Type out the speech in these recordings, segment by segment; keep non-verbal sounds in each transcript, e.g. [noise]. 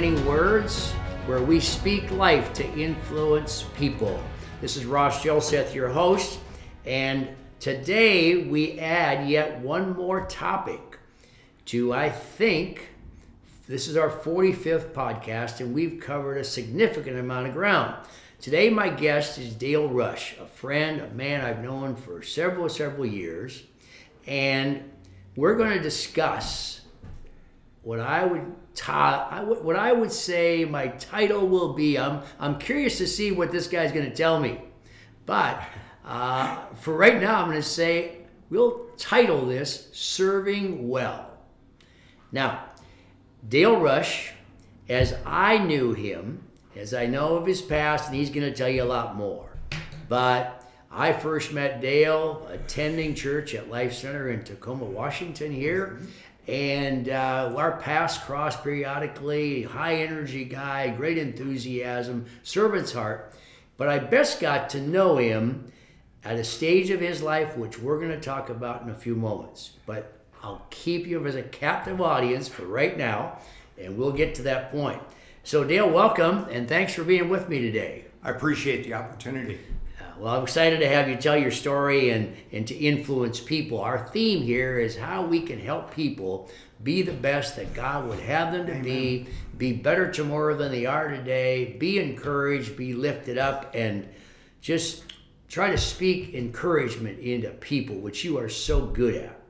Winning Words, where we speak life to influence people. This is Ross Joseph, your host, and today we add yet one more topic to, I think, this is our 45th podcast, and we've covered a significant amount of ground. Today, my guest is Dale Rush, a friend, a man I've known for several, several years, and we're going to discuss what I would ta- what I would say my title will be. I'm I'm curious to see what this guy's going to tell me, but uh, for right now, I'm going to say we'll title this "Serving Well." Now, Dale Rush, as I knew him, as I know of his past, and he's going to tell you a lot more, but. I first met Dale attending church at Life Center in Tacoma, Washington, here, and uh, our paths crossed periodically. High energy guy, great enthusiasm, servant's heart. But I best got to know him at a stage of his life, which we're going to talk about in a few moments. But I'll keep you as a captive audience for right now, and we'll get to that point. So, Dale, welcome, and thanks for being with me today. I appreciate the opportunity. Well, I'm excited to have you tell your story and, and to influence people. Our theme here is how we can help people be the best that God would have them to Amen. be, be better tomorrow than they are today, be encouraged, be lifted up, and just try to speak encouragement into people, which you are so good at.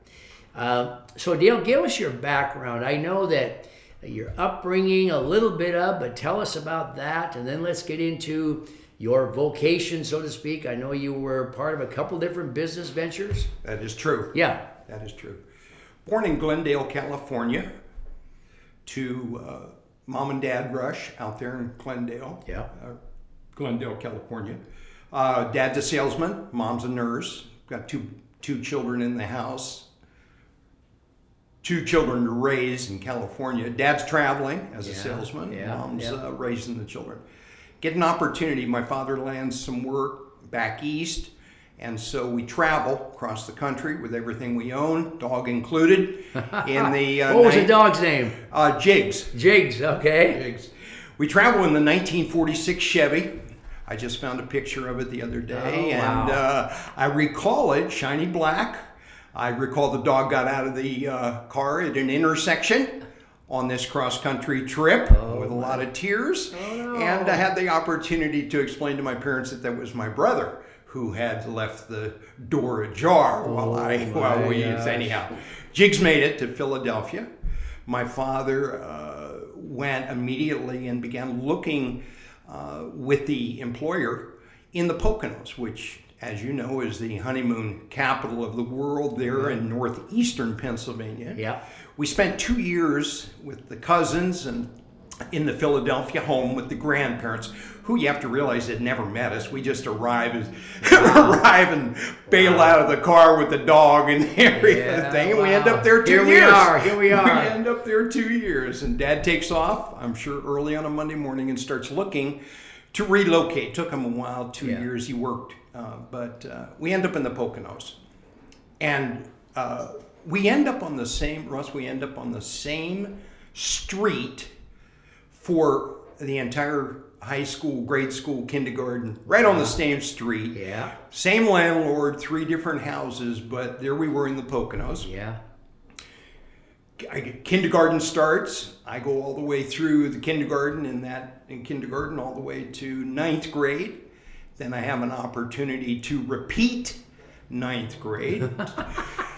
Uh, so, Dale, give us your background. I know that your upbringing, a little bit of, but tell us about that, and then let's get into your vocation, so to speak. I know you were part of a couple different business ventures. That is true. Yeah. That is true. Born in Glendale, California, to uh, mom and dad Rush out there in Glendale. Yeah. Uh, Glendale, California. Uh, dad's a salesman, mom's a nurse. Got two two children in the house. Two children to raise in California. Dad's traveling as yeah. a salesman. Yeah. Mom's yeah. Uh, raising the children get an opportunity. My father lands some work back east, and so we travel across the country with everything we own, dog included. [laughs] In the uh, what was the dog's name? Uh, Jigs. Jigs. Okay. Jigs. We travel in the 1946 Chevy. I just found a picture of it the other day, oh, wow. and uh, I recall it shiny black. I recall the dog got out of the uh, car at an intersection on this cross country trip oh, with a lot of tears. Oh, no. And I had the opportunity to explain to my parents that that was my brother who had left the door ajar oh, while I while we gosh. anyhow. Jigs made it to Philadelphia. My father uh, went immediately and began looking uh, with the employer in the Poconos, which as you know, is the honeymoon capital of the world there in northeastern Pennsylvania. Yeah. We spent two years with the cousins and in the Philadelphia home with the grandparents, who you have to realize had never met us. We just arrive as wow. [laughs] arrive and bail wow. out of the car with the dog and [laughs] everything, yeah, and we end up there two here years. Here we are. Here we [laughs] are. we end up there two years, and Dad takes off. I'm sure early on a Monday morning and starts looking to relocate. Took him a while, two yeah. years. He worked, uh, but uh, we end up in the Poconos, and. Uh, we end up on the same, Russ, we end up on the same street for the entire high school, grade school, kindergarten, right on the same street. Yeah. Same landlord, three different houses, but there we were in the Poconos. Yeah. I, kindergarten starts. I go all the way through the kindergarten and that in kindergarten all the way to ninth grade. Then I have an opportunity to repeat ninth grade. [laughs]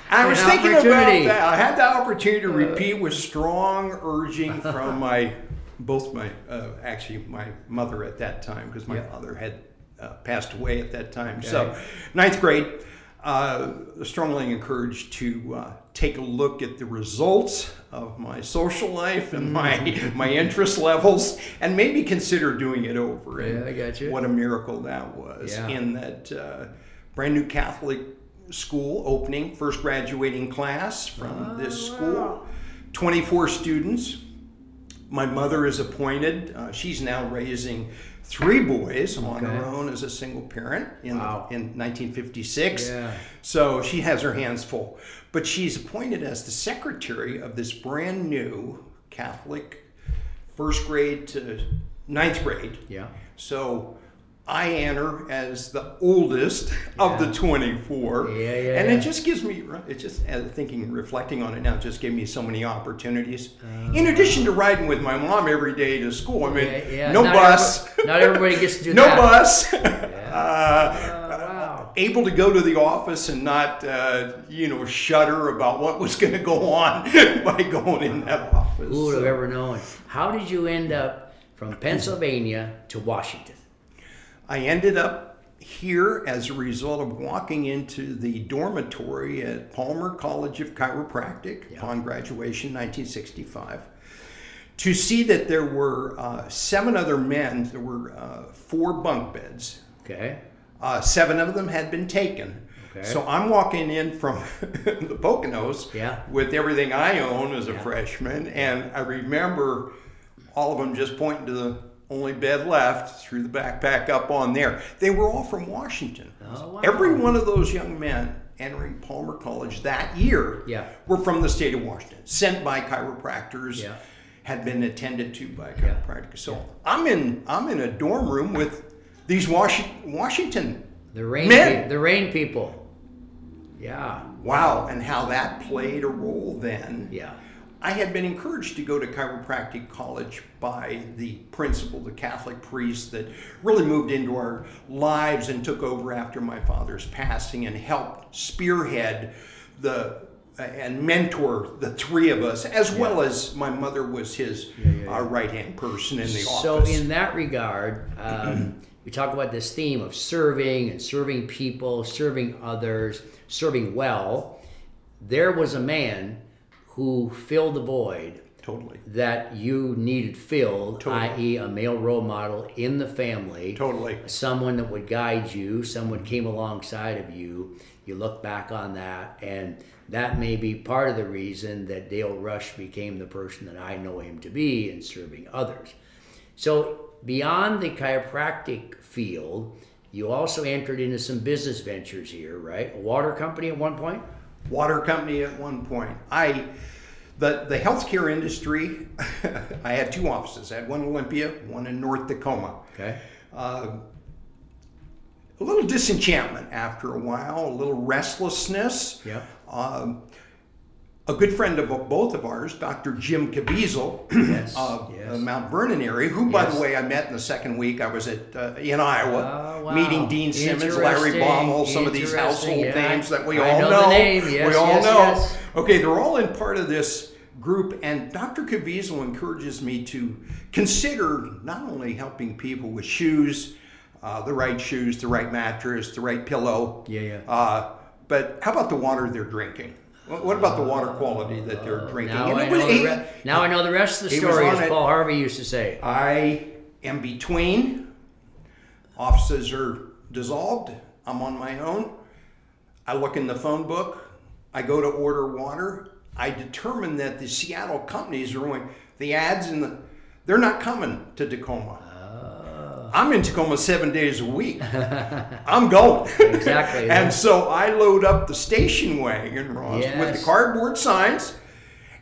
I was thinking about that. I had the opportunity to uh, repeat with strong urging from my both my uh, actually my mother at that time because my yeah. father had uh, passed away at that time. Okay. So ninth grade, uh, strongly encouraged to uh, take a look at the results of my social life and my [laughs] my interest levels, and maybe consider doing it over. And yeah, I got you. What a miracle that was! Yeah. In that uh, brand new Catholic school opening, first graduating class from oh, this school. Wow. 24 students. My mother is appointed. Uh, she's now raising three boys okay. on her own as a single parent in, wow. in 1956. Yeah. So she has her hands full. But she's appointed as the secretary of this brand new Catholic first grade to ninth grade. Yeah. So I enter as the oldest of the 24. Yeah, yeah, And yeah. it just gives me, it just, thinking, reflecting on it now, just gave me so many opportunities. Uh, In addition to riding with my mom every day to school, I mean, Yeah, yeah. no Not bus. everybody- not everybody gets to do [laughs] no that. No bus. [laughs] Oh, uh, able to go to the office and not, uh, you know, shudder about what was going to go on [laughs] by going in that office. Who would have ever known? How did you end up from [clears throat] Pennsylvania to Washington? I ended up here as a result of walking into the dormitory at Palmer College of Chiropractic upon graduation 1965 to see that there were uh, seven other men. There were uh, four bunk beds. Okay. Uh, seven of them had been taken. Okay. So I'm walking in from [laughs] the Poconos Yeah. with everything I own as a freshman, and I remember all of them just pointing to the only bed left, threw the backpack up on there. They were all from Washington. Oh, wow. Every one of those young men entering Palmer College that year Yeah. were from the state of Washington, sent by chiropractors. Yeah. Had been attended to by Yeah. chiropractors. So I'm in I'm in a dorm room with these Washington Washington The rain. Men. pe- the rain people. Yeah. Wow, and how that played a role then. Yeah. I had been encouraged to go to chiropractic college by the principal, the Catholic priest that really moved into our lives and took over after my father's passing and helped spearhead the and mentor the three of us, as well as my mother was his uh, right hand person in the So, office. So, in that regard, um, we talk about this theme of serving and serving people, serving others, serving well. There was a man who filled the void totally, that you needed filled, Totally. i.e., a male role model in the family. totally. someone that would guide you, someone came alongside of you. You look back on that, and that may be part of the reason that Dale Rush became the person that I know him to be in serving others. So, beyond the chiropractic field, you also entered into some business ventures here, right? A water company at one point? Water company at one point. I the the healthcare industry. [laughs] I had two offices. I had one in Olympia, one in North Tacoma. Okay. Uh, a little disenchantment after a while, a little restlessness. Yeah. Um, a good friend of both of ours, Dr. Jim Caviezel [clears throat] Yes, of yes. the Mount Vernon area, who, by Yes. the way, I met in the second week. I was at uh, in Iowa, Oh, wow. meeting Dean Simmons, Larry Baumel, some of these household yeah. names that we I all know know. the name, yes, we all yes, know. yes. Okay, they're all in part of this group, and Dr. Caviezel encourages me to consider not only helping people with shoes, uh, the right shoes, the right mattress, the right pillow, Yeah, yeah. uh, but how about the water they're drinking? What about the water quality that they're drinking? Now I, know the he- re- now I know the rest of the story, as it. Paul Harvey used to say. I am between. Offices are dissolved. I'm on my own. I look in the phone book. I go to order water. I determine that the Seattle companies are going, the ads and the, they're not coming to Tacoma. I'm in Tacoma seven days a week. I'm going. Exactly. [laughs] and so I load up the station wagon, Ross, with the cardboard signs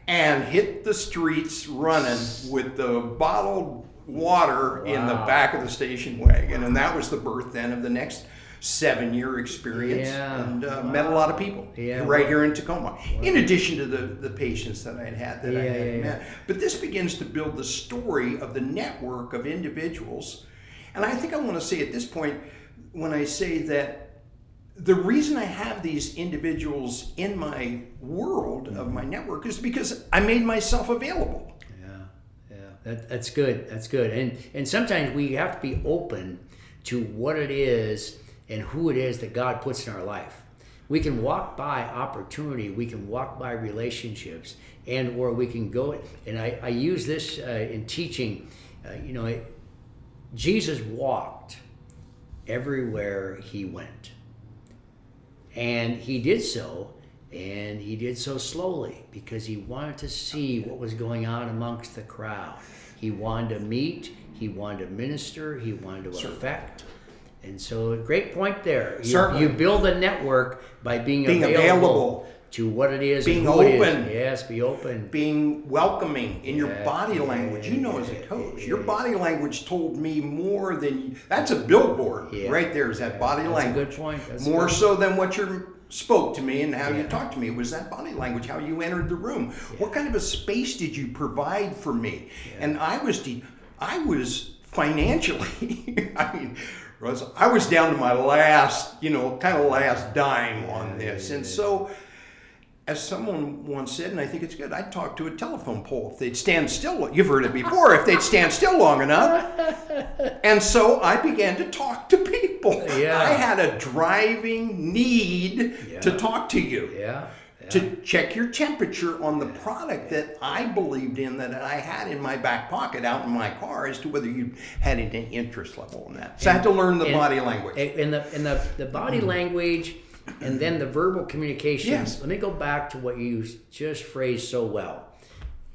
and hit the streets running with the bottled water in the back of the station wagon. And that was the birth then of the next seven year experience Yeah. and uh, met a lot of people Yeah. right here in Tacoma, in addition to the, the patients that I had had that I had yeah, yeah. met. But this begins to build the story of the network of individuals. And I think I want to say at this point, when I say that the reason I have these individuals in my world of my network is because I made myself available. Yeah, yeah, that, that's good. That's good. And and sometimes we have to be open to what it is and who it is that God puts in our life. We can walk by opportunity. We can walk by relationships, and or we can go. And I, I use this uh, in teaching. Uh, you know, it, Jesus walked everywhere he went. And he did so, and he did so slowly because he wanted to see what was going on amongst the crowd. He wanted to meet, he wanted to minister, he wanted to affect. And so, a great point there. You, Certainly. you build a network by being, Being available, available. To what it is. Being and who it is. open. Yes, be open. being welcoming in your body language. You know, as a coach, your body language told me more than that's a billboard Yeah. right there. Is that body That's a language? good point. That's more good- so than what you spoke to me and how you talked to me. It was that body language, how you entered the room. What kind of a space did you provide for me? And I was, de- I was financially. [laughs] I mean. I was down to my last, you know, kind of last dime on this. And so, as someone once said, and I think it's good, I'd talk to a telephone pole if they'd stand still. You've heard it before, if they'd stand still long enough. [laughs] And so I began to talk to people. Yeah. I had a driving need to talk to you. Yeah. yeah. To check your temperature on the product that I believed in, that I had in my back pocket out in my car, as to whether you had any interest level in that. So I had to learn the And- body language. In the in the, the body mm-hmm. language and then the verbal communication. Yes. Let me go back to what you just phrased so well.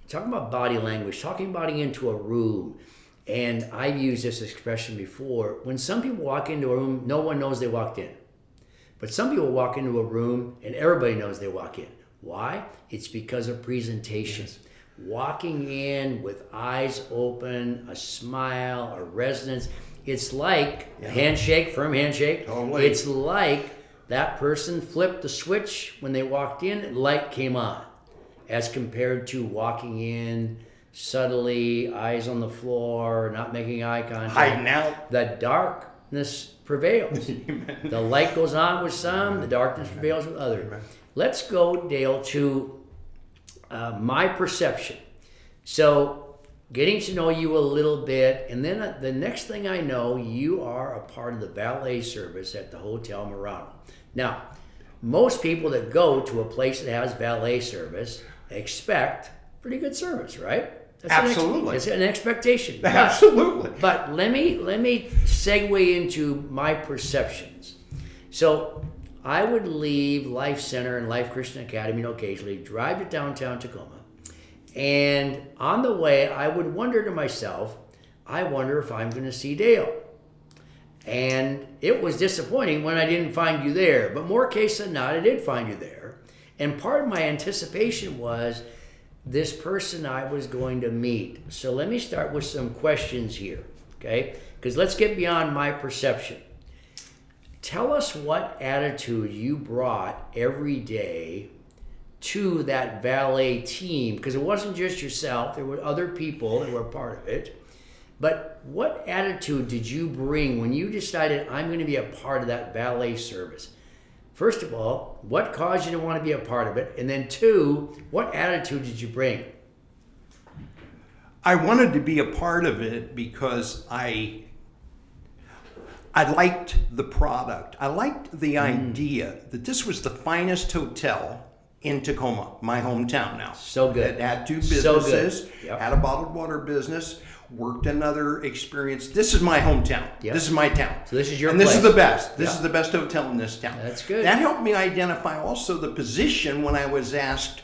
Talking about body language, talking body into a room. And I've used this expression before. When some people walk into a room, no one knows they walked in. But some people walk into a room and everybody knows they walk in. Why? It's because of presentation. Walking in with eyes open, a smile, a resonance. It's like a handshake, firm handshake. Totally. It's like that person flipped the switch when they walked in, and light came on, as compared to walking in subtly, eyes on the floor, not making eye contact Hiding out. the darkness prevails. [laughs] the light goes on with some, the darkness prevails with others. Let's go, Dale, to uh, my perception. So, getting to know you a little bit, and then uh, the next thing I know, you are a part of the valet service at the Hotel Murano. Now, most people that go to a place that has valet service expect pretty good service, right? That's an ex- Absolutely. it's an expectation. [laughs] But- Absolutely. but let me let me segue into my perceptions. So I would leave Life Center and Life Christian Academy and occasionally, drive to downtown Tacoma, and on the way I would wonder to myself, I wonder if I'm going to see Dale. And it was disappointing when I didn't find you there, but more case than not, I did find you there. And part of my anticipation was this person I was going to meet. So let me start with some questions here, okay? Because let's get beyond my perception. Tell us what attitude you brought every day to that valet team, because it wasn't just yourself, there were other people that were part of it. But what attitude did you bring when you decided I'm going to be a part of that valet service? First of all, what caused you to want to be a part of it? And then two, what attitude did you bring? I wanted to be a part of it because I I liked the product. I liked Mm. the idea that this was the finest hotel in Tacoma, my hometown now. So good. It had two businesses, So Yep. had a bottled water business, worked another experience. This is my hometown. Yep. This is my town. So this is your And this is the best. This is the best hotel in this town. That's good. That helped me identify also the position when I was asked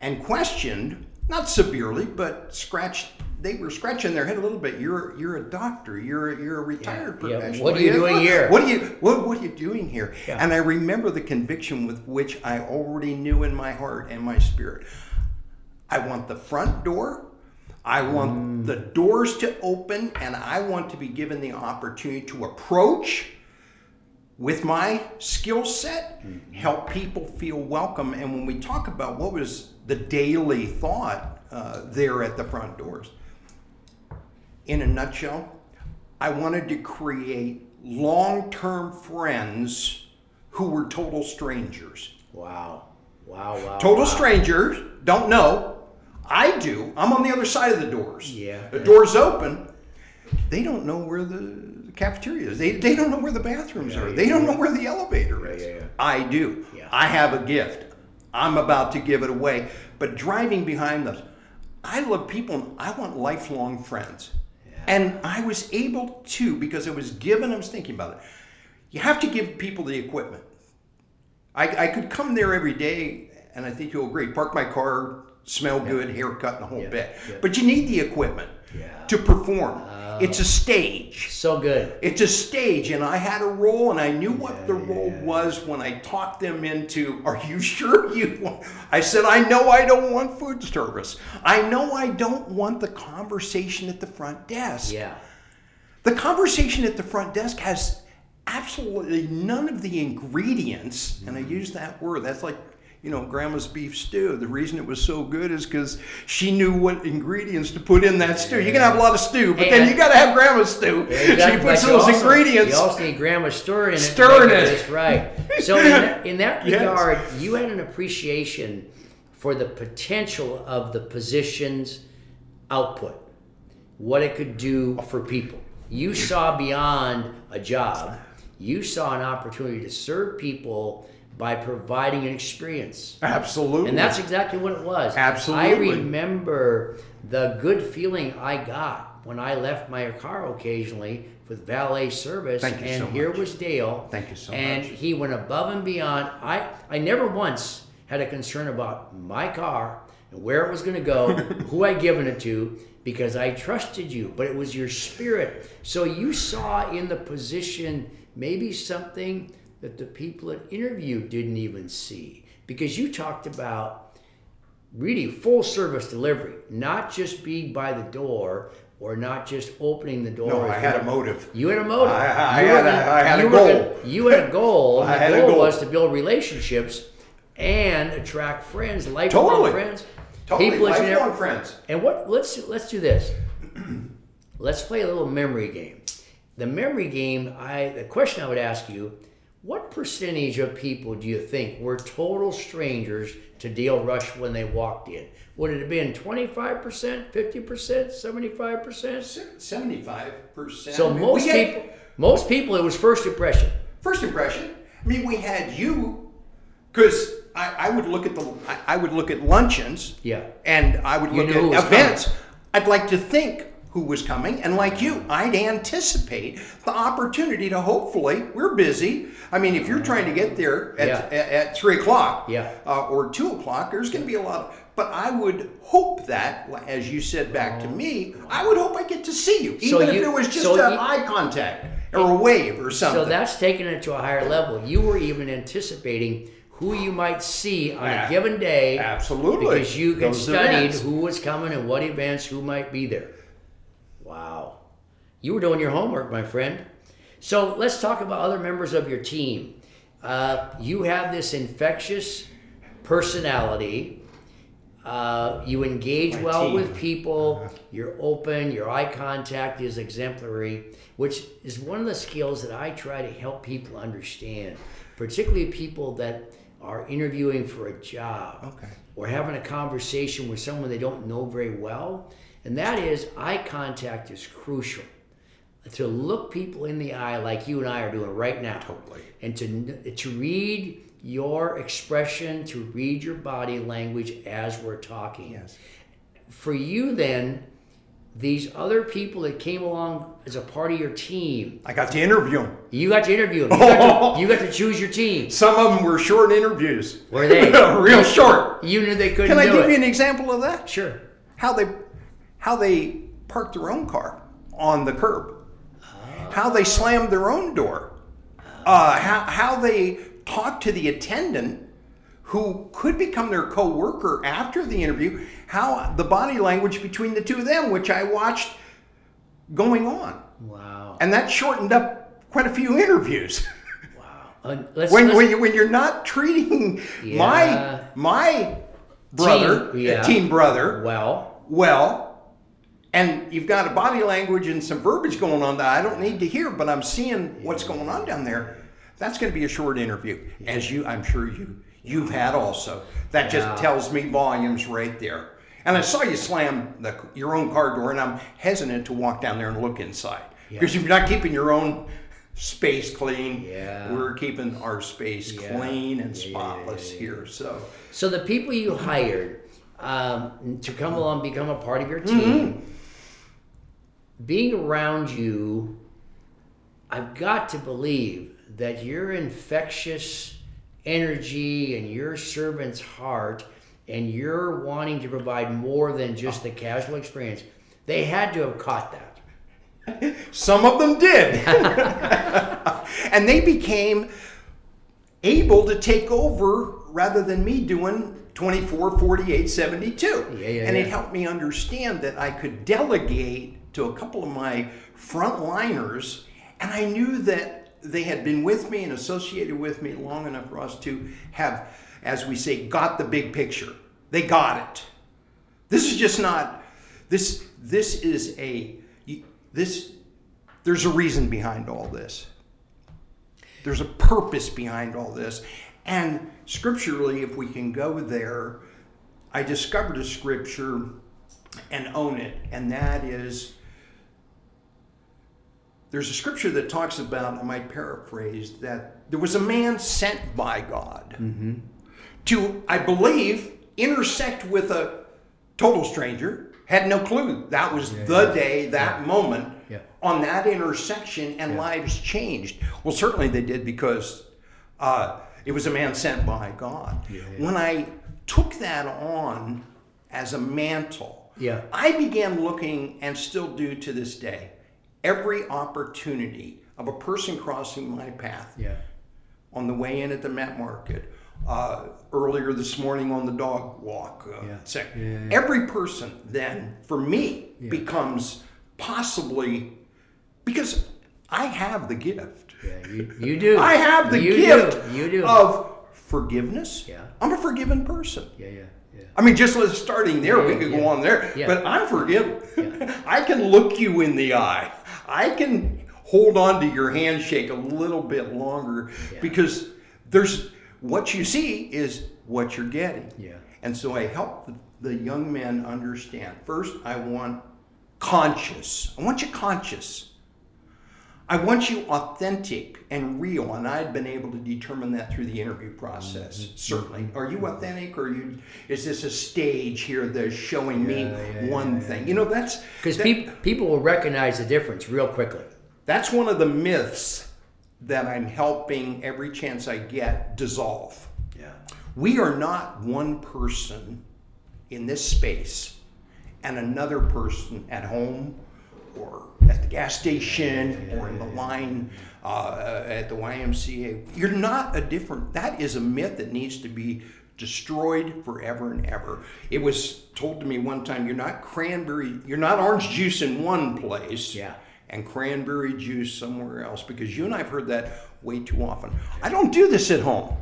and questioned, not severely, but scratched. They were scratching their head a little bit. You're you're a doctor. You're you're a retired Yeah, yeah. professional. What are you doing here? What are you what, what are you doing here? Yeah. And I remember the conviction with which I already knew in my heart and my spirit. I want the front door. I want Mm. the doors to open, and I want to be given the opportunity to approach with my skill set, Mm-hmm. help people feel welcome. And when we talk about what was the daily thought uh, there at the front doors, in a nutshell, I wanted to create long term friends who were total strangers. Wow. Wow, wow. Total wow. strangers, don't know. I do. I'm on the other side of the doors. Yeah. The door's open. They don't know where the cafeteria is. They, they don't know where the bathrooms are. They don't know where the elevator is. yeah, yeah. I do. Yeah. I have a gift. I'm about to give it away. But driving behind us, I love people and I want lifelong friends. And I was able to, because it was given, I was thinking about it. You have to give people the equipment. I, I could come there every day, and I think you'll agree, park my car, smell good, haircut, and the whole Yeah, bit. yeah. But you need the equipment Yeah. to perform. Uh, it's a stage. So good. It's a stage, and I had a role, and I knew what the role was when I talked them into. Are you sure you want? I said, I know I don't want food service. I know I don't want the conversation at the front desk. Yeah. The conversation at the front desk has absolutely none of the ingredients, and I mm-hmm. use that word. That's like, you know, grandma's beef stew. The reason it was so good is because she knew what ingredients to put in that stew. You can have a lot of stew, but then you got to have grandma's stew. Exactly, She puts those also- ingredients. You also need grandma stir in it. to Stir in make it. Just right. [laughs] So in that, in that Yes. regard, you had an appreciation for the potential of the position's output, what it could do for people. You saw beyond a job. You saw an opportunity to serve people by providing an experience. Absolutely. And that's exactly what it was. Absolutely. I remember the good feeling I got when I left my car occasionally with valet service. Thank you and so here much. was Dale. Thank you so and much. And he went above and beyond. I, I never once had a concern about my car and where it was going to go, [laughs] who I'd given it to, because I trusted you. But it was your spirit. So you saw in the position maybe something that the people that interviewed didn't even see. Because you talked about really full service delivery, not just being by the door or not just opening the door. no, I had a motive. You had a motive. I- I You had a- gonna- I had a goal. gonna- you had a goal. [laughs] I the had a goal, goal. was to build relationships and attract friends, lifelong Totally. friends, Totally, people lifelong never. friends. And what? Let's let's do this. [clears throat] let's play a little memory game. The memory game. I the question I would ask you: What percentage of people do you think were total strangers to Dale Rush when they walked in? Would it have been twenty five percent, fifty percent, seventy five percent? Seventy-five percent. So most people, most people, it was first impression. First impression. I mean, we had you, because I, I would look at the I, would look at luncheons. Yeah. And I would look at events. I'd like to think who was coming, and like you, I'd anticipate the opportunity to hopefully. We're busy. I mean, if you're trying to get there at, Yeah. at, at three o'clock, Yeah. uh, or two o'clock, there's going to be a lot. Of, but I would hope that, as you said back to me, I would hope I get to see you, So even if it was just so an you- eye contact or a wave or something. So that's taking it to a higher level. You were even anticipating who you might see on a given day. Absolutely. Because you had Those studied events. who was coming and what events, who might be there. Wow. You were doing your homework, my friend. So let's talk about other members of your team. Uh, you have this infectious personality. Uh, you engage My well team. with people. You're open. Your eye contact is exemplary, which is one of the skills that I try to help people understand, particularly people that are interviewing for a job Okay. or having a conversation with someone they don't know very well. And that is eye contact is crucial. To look people in the eye like you and I are doing right now. Totally. And to, to read your expression, to read your body language as we're talking. Yes. For you, then, these other people that came along as a part of your team, I got to interview them. you got to interview them. You got to, [laughs] you got to choose your team. Some of them were short interviews. Were they? [laughs] Real short. You knew they couldn't Can I give it. you an example of that? Sure. How they how they parked their own car on the curb. How they slammed their own door. Uh, how, how they talked to the attendant who could become their co-worker after the interview. How the body language between the two of them, which I watched going on. Wow. And that shortened up quite a few interviews. [laughs] Wow. Uh, let's, when, let's- when, you, when you're not treating Yeah. my my brother, Team, yeah. teen brother, well, well, and you've got a body language and some verbiage going on that I don't need to hear, but I'm seeing what's going on down there. That's going to be a short interview, as you, I'm sure you you've had also. That just Yeah. tells me volumes right there. And I saw you slam the, your own car door, and I'm hesitant to walk down there and look inside because if you're not keeping your own space clean, Yeah. we're keeping our space Yeah. clean and Yeah, yeah, spotless yeah, yeah. here. So so the people you hired um, to come along, become a part of your Mm-hmm. Being around you, I've got to believe that your infectious energy and your servant's heart and you're wanting to provide more than just the casual experience, they had to have caught that. Some of them did. [laughs] and they became able to take over rather than me doing 24, 48, 72. Yeah, yeah, and it helped me understand that I could delegate to a couple of my frontliners, and I knew that they had been with me and associated with me long enough for us to have, as we say, got the big picture. They got it. This is just not this this is a this there's a reason behind all this. There's a purpose behind all this. And scripturally, if we can go there, I discovered a scripture and own it, and that is there's a scripture that talks about, I might paraphrase, that there was a man sent by God to, I believe, intersect with a total stranger, had no clue. That was the day, that moment Yeah. on that intersection, and lives changed. Well, certainly they did because uh, it was a man sent by God. When I took that on as a mantle, Yeah. I began looking, and still do to this day, every opportunity of a person crossing my path Yeah. on the way in at the Met Market, uh, earlier this morning on the dog walk. Uh, Yeah. Yeah, yeah, Every person then, for me, becomes possibly because I have the gift. Yeah, you, you do. I have the you gift Do. You do. of forgiveness. Yeah. I'm a forgiven person. yeah, yeah, yeah. I mean, just starting there, we could yeah. go on there. Yeah. But I'm forgiven. [laughs] I can look you in the eye. I can hold on to your handshake a little bit longer because there's what you see is what you're getting. Yeah. And so I help the, the young men understand. First, I want conscious. I want you conscious. I want you authentic and real, and I'd been able to determine that through the interview process. Mm-hmm. Certainly, are you authentic, or you? Is this a stage here that's showing me Yeah, yeah, one thing? You know, that's Because that- peop people will recognize the difference real quickly. that's one of the myths that I'm helping every chance I get dissolve. Yeah. We are not one person in this space and another person at home or at the gas station or in the line uh, at the YMCA. You're not a different, that is a myth that needs to be destroyed forever and ever. It was told to me one time you're not cranberry, you're not orange juice in one place Yeah. and cranberry juice somewhere else because you and I've heard that way too often. I don't do this at home.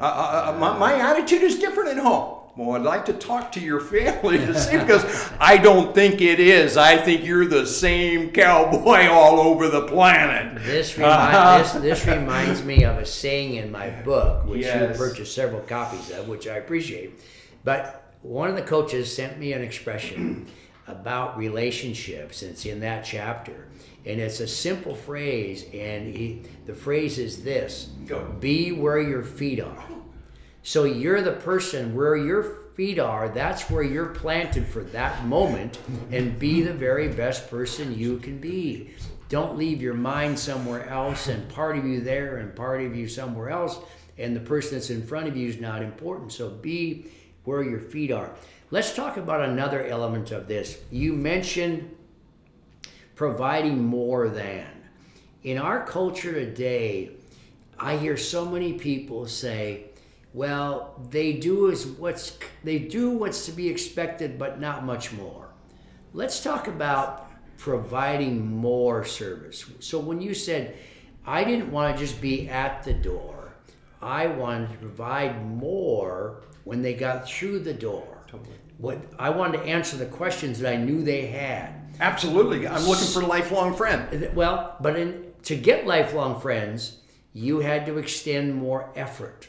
Uh, uh, uh, my, my attitude is different at home. Well, I'd like to talk to your family to see because I don't think it is. I think you're the same cowboy [laughs] all over the planet. This, [laughs] remi- this, this reminds me of a saying in my book, which Yes. you purchased several copies of, which I appreciate. But one of the coaches sent me an expression [clears throat] about relationships, and it's in that chapter. And it's a simple phrase, and he, the phrase is this Go. Be where your feet are. So you're the person where your feet are, that's where you're planted for that moment, and be the very best person you can be. Don't leave your mind somewhere else and part of you there and part of you somewhere else, and the person that's in front of you is not important. So be where your feet are. Let's talk about another element of this. You mentioned providing more than. In our culture today, I hear so many people say, well, they do is what's they do what's to be expected but not much more. Let's talk about providing more service. So when you said I didn't want to just be at the door, I wanted to provide more when they got through the door. What I wanted to answer the questions that I knew they had. Absolutely. I'm looking for a lifelong friend. Well, but in, to get lifelong friends, you had to extend more effort.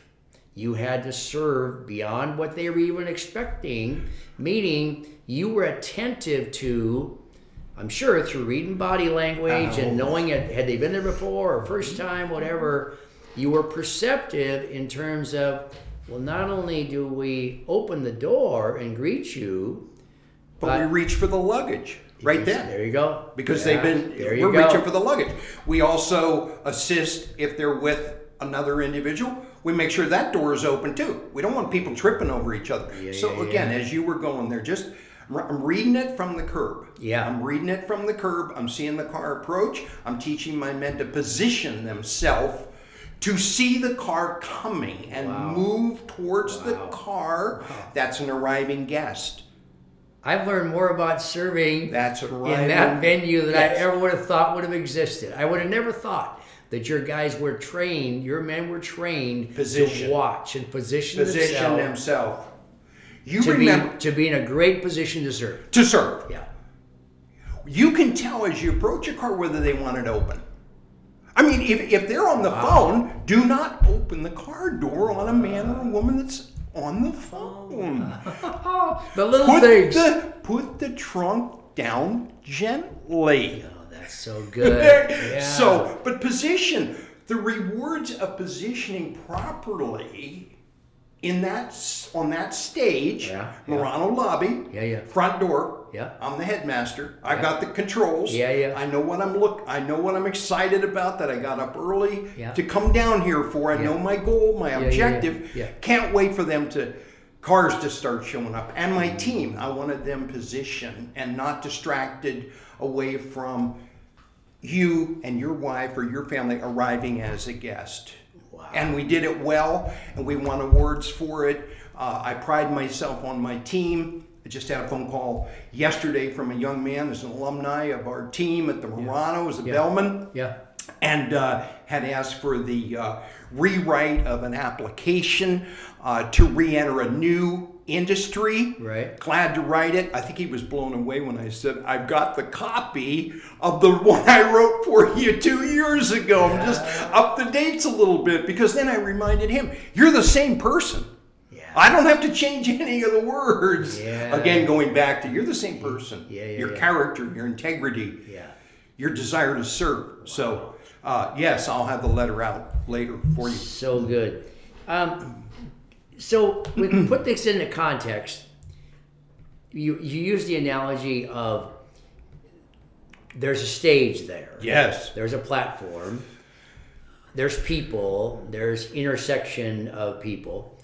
You had to serve beyond what they were even expecting, meaning you were attentive to, I'm sure, through reading body language and knowing it, had they been there before or first mm-hmm. time, whatever, you were perceptive in terms of, well, not only do we open the door and greet you, But we reach for the luggage right then. There you go. because Yeah, they've been There you we're go. reaching for the luggage we also assist if they're with another individual we make sure that door is open too. We don't want people tripping over each other. Yeah, so yeah, again, yeah. as you were going there, just I'm reading it from the curb. Yeah. I'm reading it from the curb. I'm seeing the car approach. I'm teaching my men to position themselves to see the car coming and Wow. move towards the Wow. car. That's an arriving guest. I've learned more about serving That's arriving in that venue than Yes. I ever would have thought would have existed. I would have never thought that your guys were trained, your men were trained Position. to watch and position, Position themselves. You to remember be to be in a great position to serve. to serve. Yeah. You can tell as you approach a car whether they want it open. I mean, if, if they're on the phone, do not open the car door on a man or a woman that's on the phone. [laughs] The little Put things. the put the trunk down gently. That's so [laughs] good. Yeah. So, but position the rewards of positioning properly in that on that stage, Yeah, yeah. Lobby, Yeah, yeah. front door. Yeah. I'm the headmaster. I got the controls. Yeah, yeah. I know what I'm look. I know what I'm excited about. That I got up early Yeah. to come down here for. I know my goal, my yeah, yeah. objective. Yeah. Can't wait for them to cars to start showing up and my team. I wanted them positioned and not distracted away from you and your wife or your family arriving as a guest. Wow. And we did it well, and we won awards for it. Uh, I pride myself on my team. I just had a phone call yesterday from a young man, who's an alumni of our team at the Murano, as a bellman yeah. and uh, had asked for the uh, rewrite of an application uh, to re-enter a new industry. Right. Glad to write it. I think he was blown away when I said, "I've got the copy of the [laughs] one I wrote for you two years ago." I'm just up the dates a little bit because then I reminded him, "You're the same person." Yeah. I don't have to change [laughs] any of the words. Yeah. Again, going back to you're the same person. Yeah, yeah, your yeah. character, your integrity Yeah. your desire to serve. So, uh, yes, I'll have the letter out later for you. So good. Um, so we put this into context. You you use the analogy of there's a stage there. Yes. There's a platform. There's people. There's intersection of people.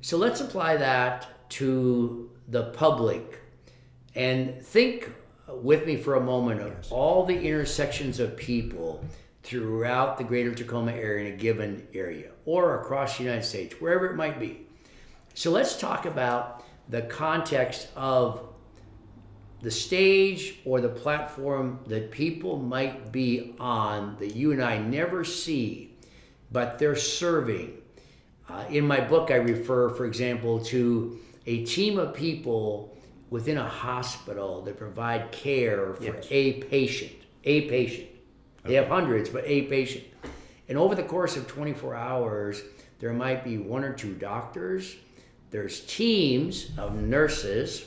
So let's apply that to the public and think with me for a moment of all the intersections of people throughout the greater Tacoma area in a given area or across the United States, wherever it might be. So let's talk about the context of the stage or the platform that people might be on that you and I never see, but they're serving. Uh, in my book, I refer, for example, to a team of people within a hospital that provide care for Yes. a patient. A patient. They have hundreds, but a patient. And over the course of 24 hours, there might be one or two doctors. There's teams of nurses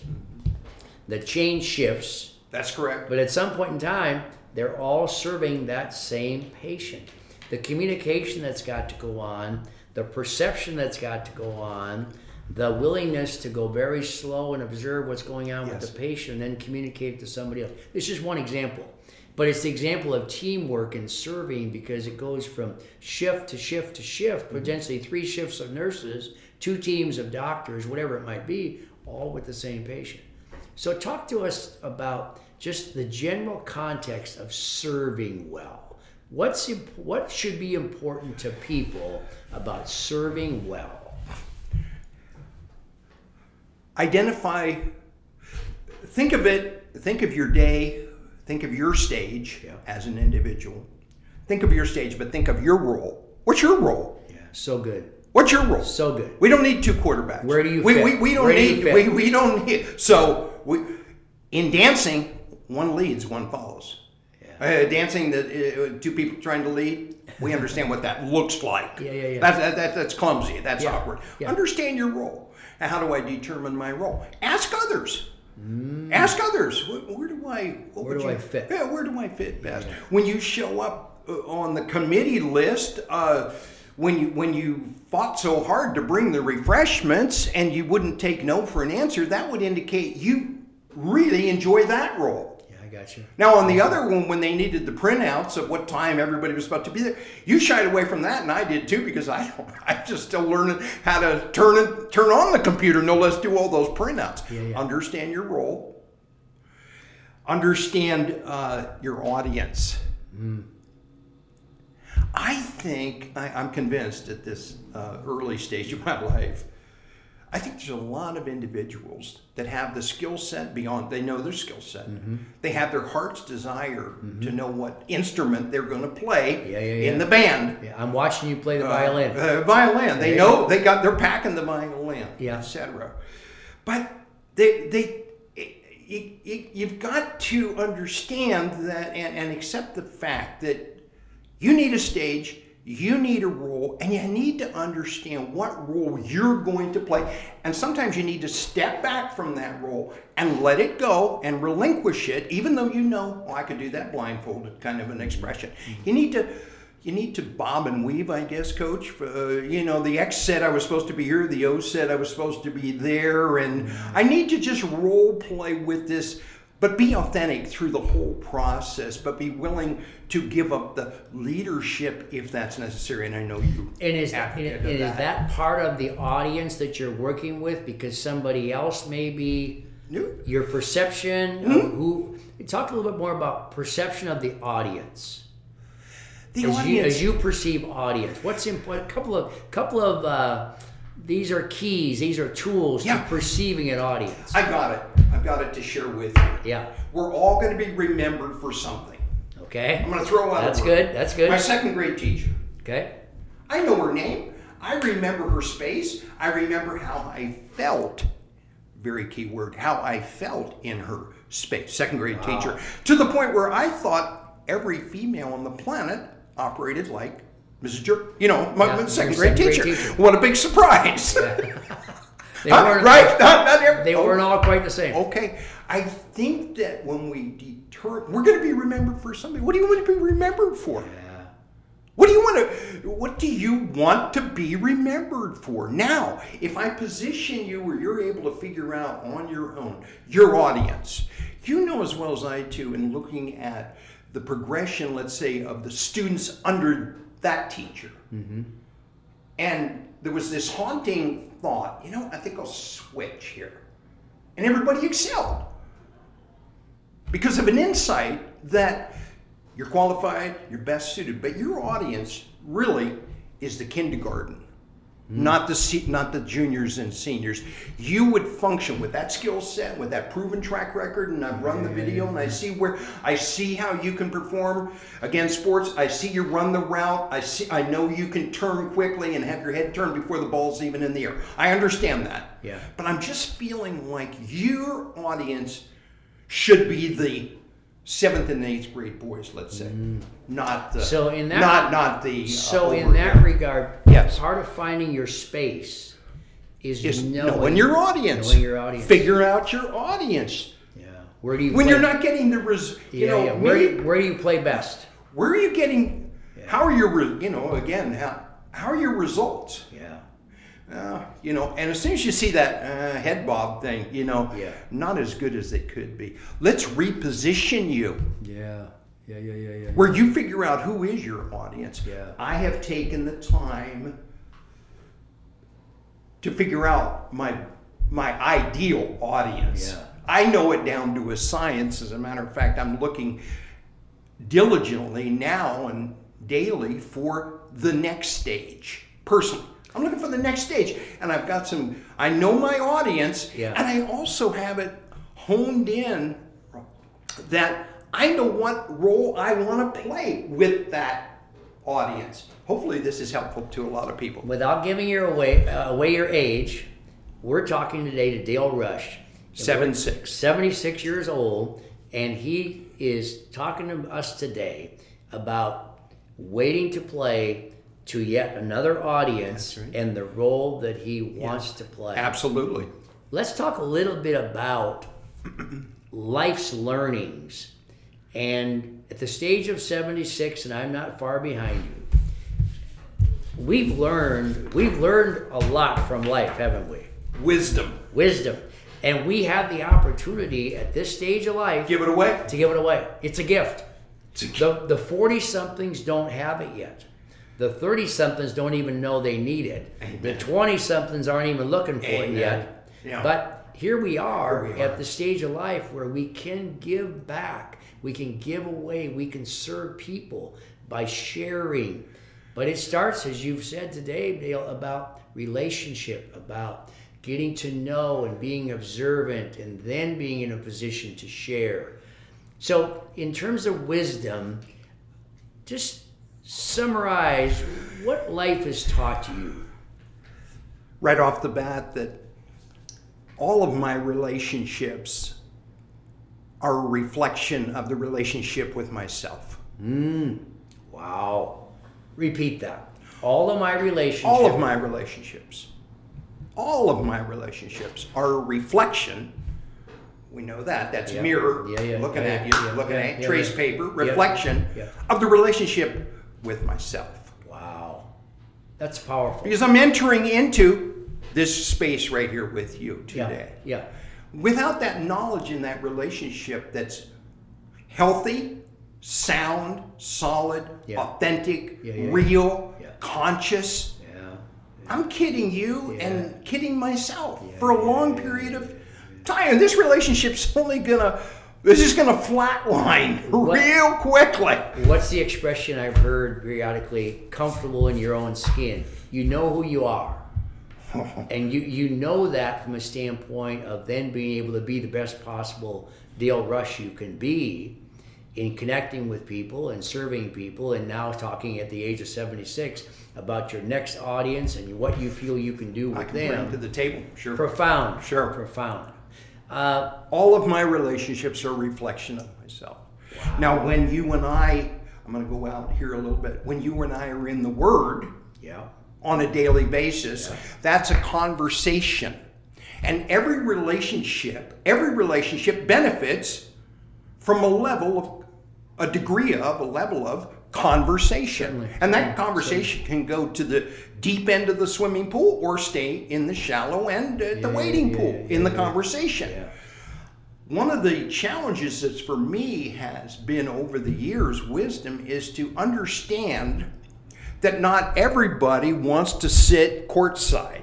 that change shifts, That's correct. but at some point in time, they're all serving that same patient. The communication that's got to go on, the perception that's got to go on, the willingness to go very slow and observe what's going on Yes. with the patient and then communicate to somebody else. This is one example. But it's the example of teamwork and serving because it goes from shift to shift to shift, mm-hmm. potentially three shifts of nurses, two teams of doctors, whatever it might be, all with the same patient. So, talk to us about just the general context of serving well. What's imp- what should be important to people about serving well? Identify, think of it, think of your day, think of your stage Yeah. as an individual. Think of your stage, but think of your role. What's your role? Yeah, so good, What's your role? so good. We don't need two quarterbacks. Where do you we, fit? We, we don't Where need. fit? We, we don't need. So we, in dancing, one leads, one follows. Uh, dancing, that uh, two people trying to lead. We understand what that looks like. Yeah, yeah, yeah. That's that, that, that's clumsy. That's Yeah, awkward. yeah. Understand your role. How do I determine my role? Ask others. Ask others. Where, where do I? what Mm. Where do you- I fit? Yeah, where do I fit best? When you show up uh, on the committee list, uh, when you when you fought so hard to bring the refreshments and you wouldn't take no for an answer, that would indicate you really enjoy that role. Yeah, got you. Now, on the other one, when they needed the printouts of what time everybody was about to be there, you shied away from that, and I did too because I don't, [laughs] I'm just still learning how to turn it, turn on the computer. No less do all those printouts. Yeah, yeah. Understand your role. Understand uh, your audience. I think I, I'm convinced at this uh, early stage of my [laughs] life. I think there's a lot of individuals that have the skill set beyond, they know their skill set. Mm-hmm. They have their heart's desire to know what instrument they're going to play Yeah, yeah, yeah. in the band. Yeah, I'm watching you play the violin. Uh, violin. They know they got, they're packing the violin, Yeah. etc. But they, they, you, you, you've got to understand that and, and accept the fact that you need a stage, you need a role, and you need to understand what role you're going to play. And sometimes you need to step back from that role and let it go and relinquish it, even though you know, oh, I could do that blindfolded kind of an expression. You need to. You need to bob and weave, I guess, Coach. Uh, you know, the X said I was supposed to be here, the O said I was supposed to be there, and I need to just role play with this but be authentic through the whole process but be willing to give up the leadership if that's necessary and i know you And is, and, and of is that part of the audience that you're working with because somebody else maybe No. your perception Hmm? of who talk a little bit more about perception of the audience the as you, audience as you perceive audience what's important a couple of couple of uh, these are keys these are tools Yeah. to perceiving an audience i got it i've got it to share with you yeah we're all going to be remembered for something okay i'm going to throw out that's good that's good my second grade teacher okay I know her name. I remember her space. I remember how I felt. Very key word. How I felt in her space. Second grade teacher. To the point where I thought every female on the planet operated like Mrs. Jerk. You know, my, Yeah, second grade teacher. teacher. What a big surprise. [laughs] they Huh? weren't right? Not, not every, they oh, weren't all quite the same Okay. I think that when we deter, we're going to be remembered for something. What do you want to be remembered for? yeah What do you want to what do you want to be remembered for? Now, if I position you where you're able to figure out on your own your audience, you know as well as I do in looking at the progression, let's say, of the students under that teacher. And there was this haunting thought, you know, I think I'll switch here. And everybody excelled because of an insight that you're qualified, you're best suited, but your audience really is the kindergarten, Mm. not the se- not the juniors and seniors. You would function with that skill set, with that proven track record, and I've run the video and I see where I see how you can perform against sports. I see you run the route. I see I know you can turn quickly and have your head turned before the ball's even in the air. I understand that. Yeah. But I'm just feeling like your audience should be the seventh and eighth grade boys, let's say, not the Mm. So in that- not not the uh, So in over- that regard, Yes. part of finding your space is is knowing, knowing your audience, knowing your audience. figure out your audience. Yeah. Where do you When play, you're not getting the res, you yeah, know, yeah. Where, do you, where do you play best? where are you getting? How are your, you know, again, how how are your results? Yeah. Uh, you know, and as soon as you see that uh, head bob thing, you know, Yeah. not as good as it could be. Let's reposition you. Yeah. Yeah. Yeah. Yeah. Yeah. where you figure out who is your audience. Yeah. I have taken the time to figure out my my ideal audience. Yeah. I know it down to a science. As a matter of fact, I'm looking diligently now and daily for the next stage. Personally, I'm looking for the next stage, and I've got some. I know my audience, Yeah. and I also have it honed in that I know what role I want to play with that audience. Hopefully, this is helpful to a lot of people. Without giving your away uh, away your age, we're talking today to Dale Rush, Seven six. 76 years old, and he is talking to us today about waiting to play to yet another audience right. and the role that he wants to play. Absolutely. Let's talk a little bit about life's learnings. And at the stage of 76, and I'm not far behind you, we've learned we've learned a lot from life, haven't we? Wisdom. Wisdom. And we have the opportunity at this stage of life Give it away. to give it away. It's a gift. It's a The the forty somethings don't have it yet. The thirty somethings don't even know they need it. The twenty somethings aren't even looking for Amen. it yet. Yeah. But here we are Here we at are. the stage of life where we can give back. We can give away. We can serve people by sharing. But it starts, as you've said today, Dale, about relationship, about getting to know and being observant, and then being in a position to share. So, in terms of wisdom, just summarize what life has taught you. right off the bat that all of my relationships are a reflection of the relationship with myself. Mm, wow. Repeat that. All of my relationships. All of my relationships, all of my relationships are a reflection. We know that. That's Yeah. mirror Yeah, yeah, looking at you, looking at trace paper, reflection Yeah. of the relationship with myself. Wow. That's powerful. Because I'm entering into this space right here with you today. Yeah. yeah. without that knowledge in that relationship that's healthy, sound, solid, Yeah. authentic, Yeah, real, conscious, Yeah. I'm kidding you and kidding myself for a long period of time. And this relationship's only gonna, this is gonna flatline [laughs] What- real quickly. What's the expression I've heard periodically? Comfortable in your own skin. You know who you are. [laughs] And you, you know that from a standpoint of then being able to be the best possible Dale Rush you can be in connecting with people and serving people, and now talking at the age of 76 about your next audience and what you feel you can do I with can bring them. to the table, sure. profound. Sure. Profound. Uh, all of my relationships are a reflection of myself. Now, when you and I, I'm going to go out here a little bit. When you and I are in the Word yeah. on a daily basis, that's a conversation. And every relationship, every relationship benefits from a level of, a degree of, a level of conversation. Certainly. And that conversation can go to the deep end of the swimming pool or stay in the shallow end at the Yeah, wading yeah, pool yeah, in the yeah. conversation Yeah. one of the challenges that's for me has been over the years wisdom is to understand that not everybody wants to sit courtside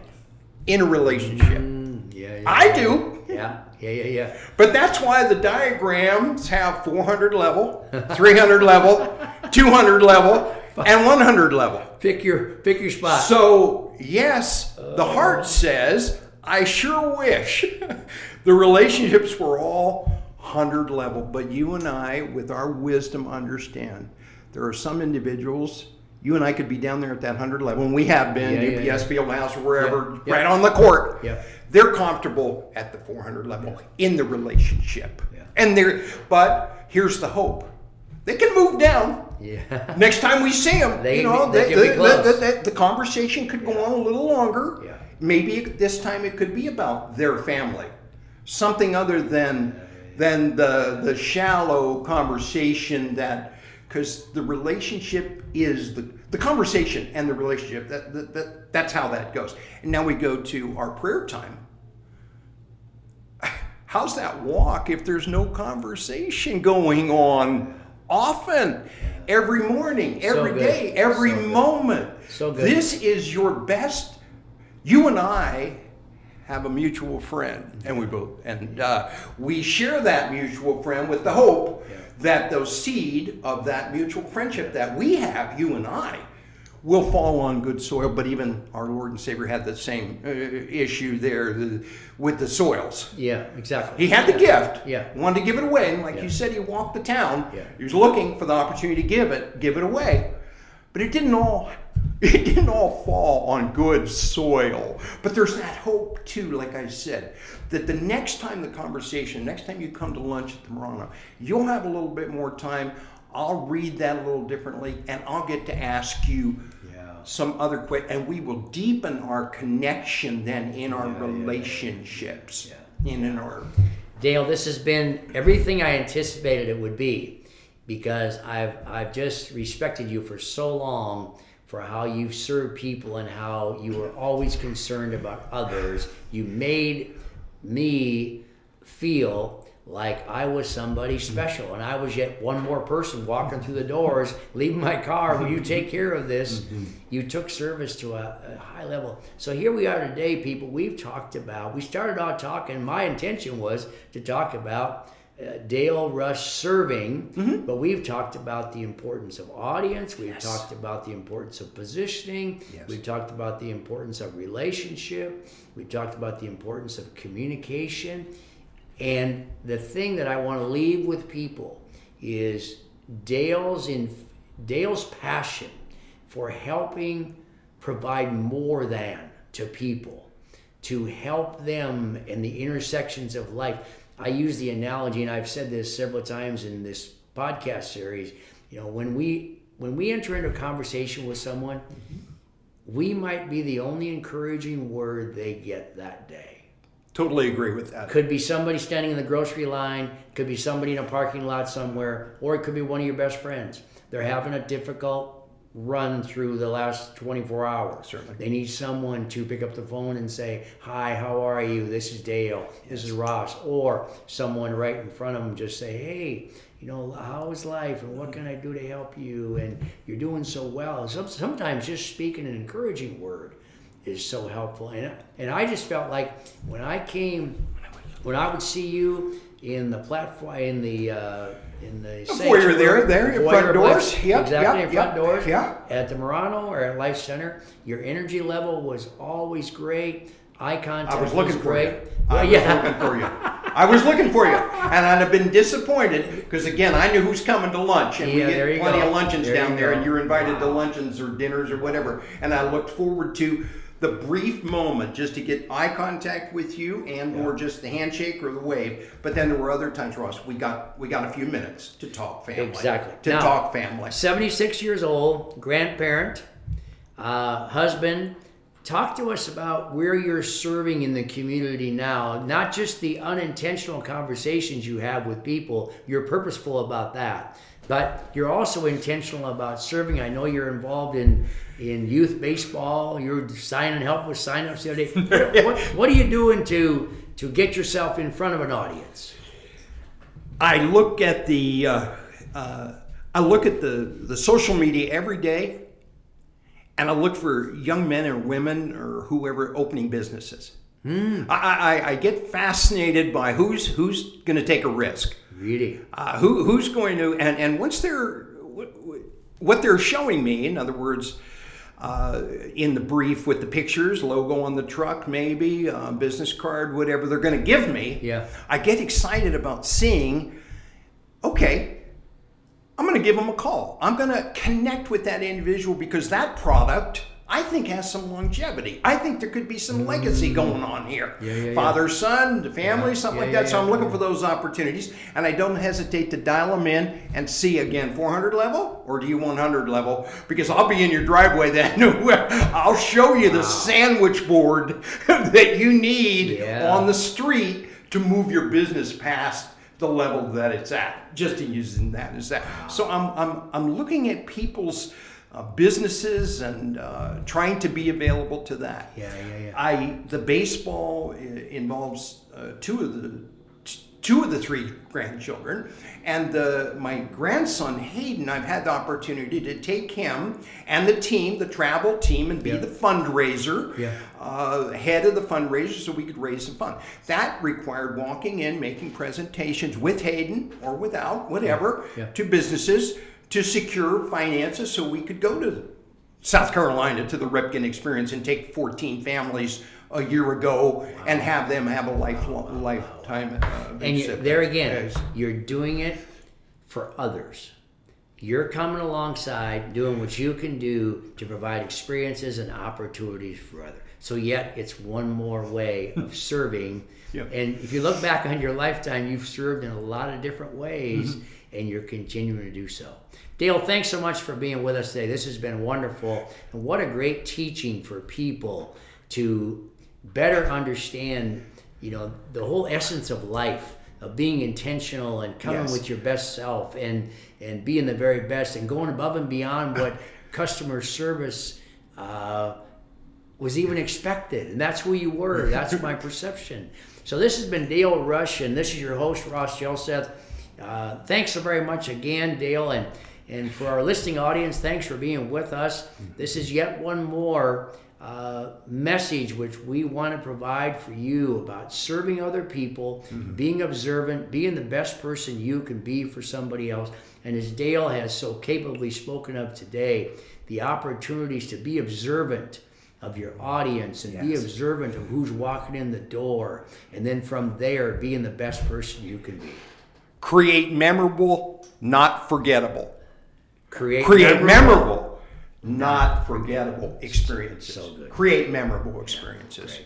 in a relationship Mm, yeah, yeah. i do Yeah. Yeah. Yeah. Yeah. but that's why the diagrams have 400 level 300 level 200 level and 100 level Pick your pick your spot. so, yes, the heart uh-huh. says, I sure wish [laughs] the relationships were all 100 level. But you and I, with our wisdom, understand there are some individuals, you and I could be down there at that 100 level, and we have been, Yeah, yeah, UPS yeah. Fieldhouse or wherever, Yeah, yeah. right on the court. Yeah. They're comfortable at the 400 level in the relationship. Yeah. And they're, but here's the hope they can move down. Yeah. Next time we see them, They you know, they the, the, the, the, the conversation could go on a little longer. Yeah. Maybe this time it could be about their family, something other than than the the shallow conversation that because the relationship is the the conversation and the relationship that, that, that that's how that goes. And now we go to our prayer time. How's that walk if there's no conversation going on often, every morning, every good. day, every So moment? So good. This is your best. You and I have a mutual friend, and we both, and uh, we share that mutual friend with the hope that the seed of that mutual friendship that we have, you and I, will fall on good soil. But even our Lord and Savior had the same uh, issue there the, with the soils. Yeah. Exactly. He had the gift, Yeah. wanted to give it away, and like Yeah. you said, he walked the town. Yeah. He was looking for the opportunity to give it, give it away, but it didn't all. [laughs] It didn't all fall on good soil. But there's that hope too, like I said, that the next time the conversation, next time you come to lunch at the Marano, you'll have a little bit more time. I'll read that a little differently, and I'll get to ask you Yeah. some other quick, and we will deepen our connection then in our Yeah, yeah, yeah, yeah. relationships, Yeah. in in our Dale, this has been everything I anticipated it would be because I've I've just respected you for so long for how you've served people and how you were always concerned about others. You made me feel like I was somebody special and I was yet one more person walking through the doors, leaving my car. Will you take care of this? Mm-hmm. You took service to a, a, high level. So here we are today, people. We've talked about, we started out talking, my intention was to talk about uh, Dale Rush serving, mm-hmm. but we've talked about the importance of audience. We've yes. talked about the importance of positioning. Yes. We've talked about the importance of relationship. We've talked about the importance of communication and the thing that I want to leave with people is Dale's in Dale's passion for helping provide more than to people, to help them in the intersections of life. I use the analogy, and I've said this several times in this podcast series. You know, when we when we enter into a conversation with someone, mm-hmm. we might be the only encouraging word they get that day. Totally agree with that. Could be somebody standing in the grocery line, could be somebody in a parking lot somewhere, or it could be one of your best friends. They're having a difficult run through the last 24 hours. Certainly. They need someone to pick up the phone and say, Hi, how are you? This is Dale. This is Ross. Or someone right in front of them just say, Hey, you know, how is life and what can I do to help you? And you're doing so well. Sometimes just speaking an encouraging word is so helpful. And and I just felt like when I came, when I would see you in the platform in the uh, in the, the foyer there, there, your front doors, yeah, exactly, yep, front doors, yeah, at the Marano or at Life Center, your energy level was always great. Eye contact. I was looking was for great. you. Well, I yeah. was looking for you. I was looking for you, and I'd have been disappointed because again, I knew who's coming to lunch, and yeah, we get plenty go. of luncheons there down there, go. and you're invited wow. to luncheons or dinners or whatever. And I looked forward to the brief moment just to get eye contact with you and yeah. or just the handshake or the wave but then there were other times ross we got we got a few minutes to talk family. Exactly. To now, talk family. 76 years old grandparent uh, husband. Talk to us about where you're serving in the community now not just the unintentional conversations you have with people. You're purposeful about that but you're also intentional about serving i know you're involved in in youth baseball. You're signing help with signups the other day. [laughs] What, what, are you doing to to get yourself in front of an audience? I look at the uh, uh, I look at the the social media every day, and I look for young men or women or whoever opening businesses. Mm. I, I, I, get fascinated by who's who's going to take a risk. Really? Uh, who who's going to and and what's their what, what they're showing me? In other words, uh, in the brief with the pictures, logo on the truck, maybe, uh, business card, whatever they're going to give me. Yeah. I get excited about seeing, okay, I'm going to give them a call. I'm going to connect with that individual because that product I think has some longevity. I think there could be some legacy going on here. Yeah, yeah, Father, yeah. son, the family, something like that. so I'm looking for those opportunities, and I don't hesitate to dial them in and see again 400 level or do you 100 level? Because I'll be in your driveway then. [laughs] I'll show you the wow. sandwich board [laughs] that you need on the street to move your business past the level that it's at. Just in using that as that. So I'm I'm I'm looking at people's uh, businesses and uh, trying to be available to that. Yeah, yeah, yeah. I the baseball uh, involves uh, two of the two of the three grandchildren, and the, my grandson Hayden. I've had the opportunity to take him and the team, the travel team, and be yeah. the fundraiser, yeah. uh, head of the fundraiser, so we could raise some fund. That required walking in, making presentations with Hayden or without, whatever, yeah. to businesses to secure finances so we could go to South Carolina to the Ripken experience and take 14 families a year ago wow. and have them have a lifelong lifetime. Uh, and you, there again, yes. you're doing it for others. You're coming alongside, doing what you can do to provide experiences and opportunities for others. So yet, it's one more way [laughs] of serving. And if you look back on your lifetime, you've served in a lot of different ways, mm-hmm. And you're continuing to do so. Dale, thanks so much for being with us today. This has been wonderful. And what a great teaching for people to better understand, you know, the whole essence of life, of being intentional and coming yes. with your best self and and being the very best and going above and beyond [laughs] what customer service uh, was even expected. And that's who you were. That's my [laughs] perception. So this has been Dale Rush, and this is your host, Ross Jelseth. Uh, thanks so very much again, Dale. And, and for our listening audience, thanks for being with us. This is yet one more uh, message which we want to provide for you about serving other people, mm-hmm. being observant, being the best person you can be for somebody else. And as Dale has so capably spoken of today, the opportunities to be observant of your audience and yes. be observant of who's walking in the door. And then from there, being the best person you can be. Create memorable, not forgettable. Create, Create memorable, memorable not forgettable experiences. So good. Create memorable experiences.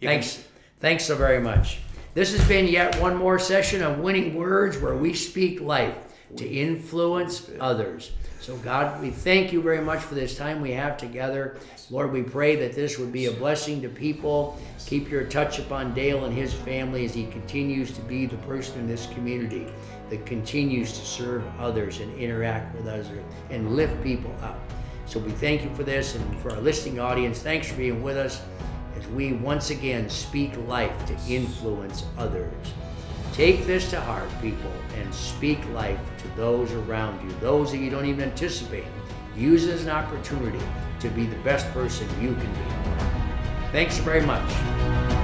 Yeah, Thanks. Thanks so very much. This has been yet one more session of Winning Words where we speak life to influence others. So, God, we thank you very much for this time we have together. Lord, we pray that this would be a blessing to people. Keep your touch upon Dale and his family as he continues to be the person in this community that continues to serve others and interact with others and lift people up. So we thank you for this and for our listening audience. Thanks for being with us as we once again speak life to influence others. Take this to heart, people, and speak life to those around you, those that you don't even anticipate. Use it as an opportunity to be the best person you can be. Thanks very much.